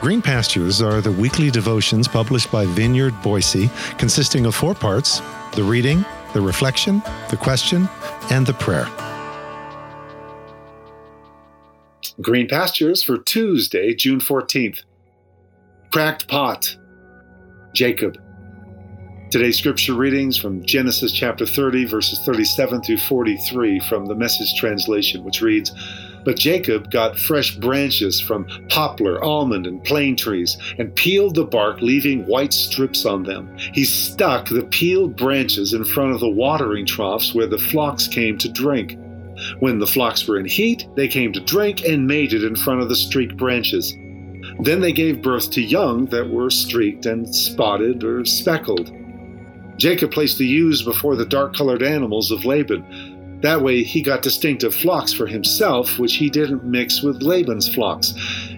Green Pastures are the weekly devotions published by Vineyard Boise, consisting of four parts the reading, the reflection, the question, and the prayer. Green Pastures for Tuesday, June 14th. Cracked Pot, Jacob. Today's scripture readings from Genesis chapter 30, verses 37 through 43 from the Message translation, which reads, but Jacob got fresh branches from poplar, almond, and plane trees and peeled the bark, leaving white strips on them. He stuck the peeled branches in front of the watering troughs where the flocks came to drink. When the flocks were in heat, they came to drink and mated in front of the streaked branches. Then they gave birth to young that were streaked and spotted or speckled. Jacob placed the ewes before the dark colored animals of Laban that way, he got distinctive flocks for himself, which he didn't mix with Laban's flocks.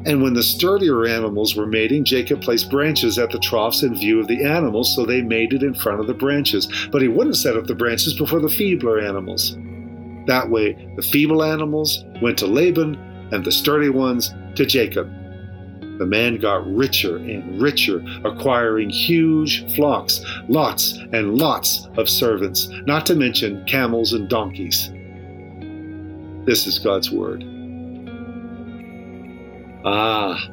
And when the sturdier animals were mating, Jacob placed branches at the troughs in view of the animals, so they mated in front of the branches. But he wouldn't set up the branches before the feebler animals. That way, the feeble animals went to Laban, and the sturdy ones to Jacob. The man got richer and richer, acquiring huge flocks, lots and lots of servants, not to mention camels and donkeys. This is God's word. Ah,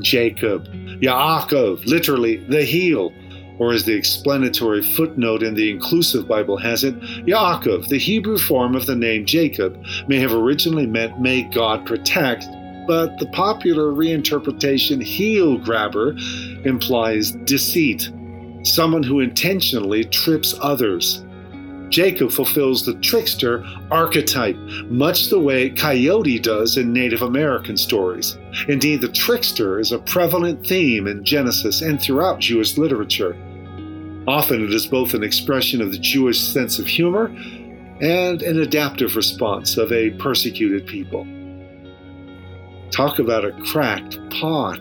Jacob, Yaakov, literally the heel, or as the explanatory footnote in the inclusive Bible has it, Yaakov, the Hebrew form of the name Jacob, may have originally meant may God protect, but the popular reinterpretation heel grabber implies deceit, someone who intentionally trips others. Jacob fulfills the trickster archetype, much the way Coyote does in Native American stories. Indeed, the trickster is a prevalent theme in Genesis and throughout Jewish literature. Often it is both an expression of the Jewish sense of humor and an adaptive response of a persecuted people. Talk about a cracked pot,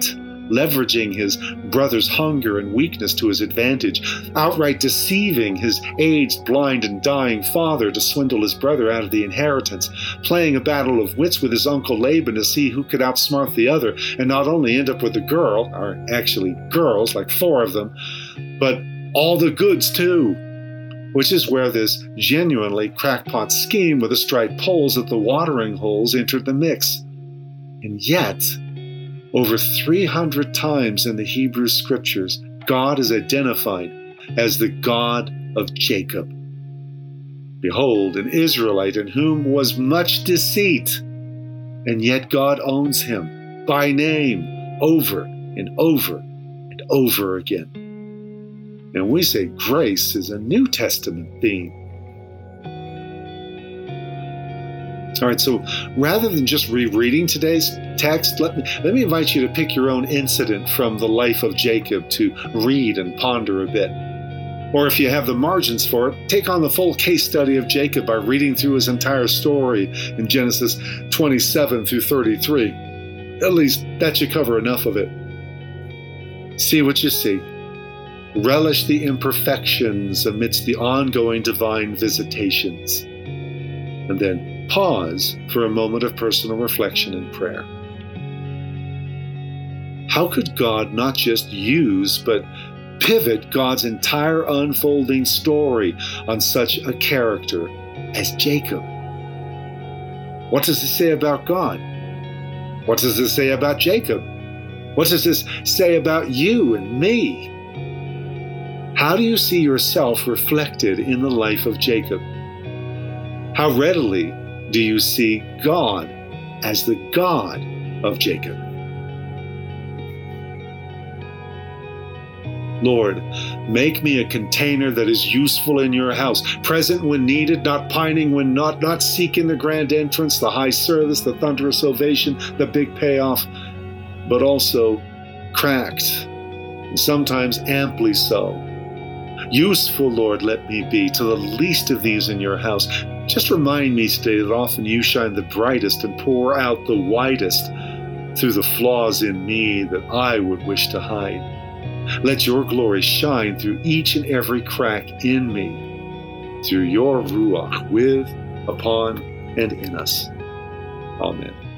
leveraging his brother's hunger and weakness to his advantage, outright deceiving his aged, blind, and dying father to swindle his brother out of the inheritance, playing a battle of wits with his uncle Laban to see who could outsmart the other, and not only end up with the girl, or actually girls, like four of them, but all the goods too which is where this genuinely crackpot scheme with the striped poles at the watering holes entered the mix. And yet, over 300 times in the Hebrew scriptures, God is identified as the God of Jacob. Behold, an Israelite in whom was much deceit, and yet God owns him by name over and over and over again. And we say grace is a New Testament theme. All right, so rather than just rereading today's text, let me, let me invite you to pick your own incident from the life of Jacob to read and ponder a bit. Or if you have the margins for it, take on the full case study of Jacob by reading through his entire story in Genesis 27 through 33. At least that should cover enough of it. See what you see. Relish the imperfections amidst the ongoing divine visitations. And then pause for a moment of personal reflection and prayer. How could God not just use, but pivot God's entire unfolding story on such a character as Jacob? What does this say about God? What does this say about Jacob? What does this say about you and me? How do you see yourself reflected in the life of Jacob? How readily do you see God as the God of Jacob? Lord, make me a container that is useful in your house, present when needed, not pining when not, not seeking the grand entrance, the high service, the thunderous ovation, the big payoff, but also cracked, and sometimes amply so. Useful, Lord, let me be to the least of these in your house, just remind me today that often you shine the brightest and pour out the widest through the flaws in me that I would wish to hide. Let your glory shine through each and every crack in me, through your Ruach with, upon, and in us. Amen.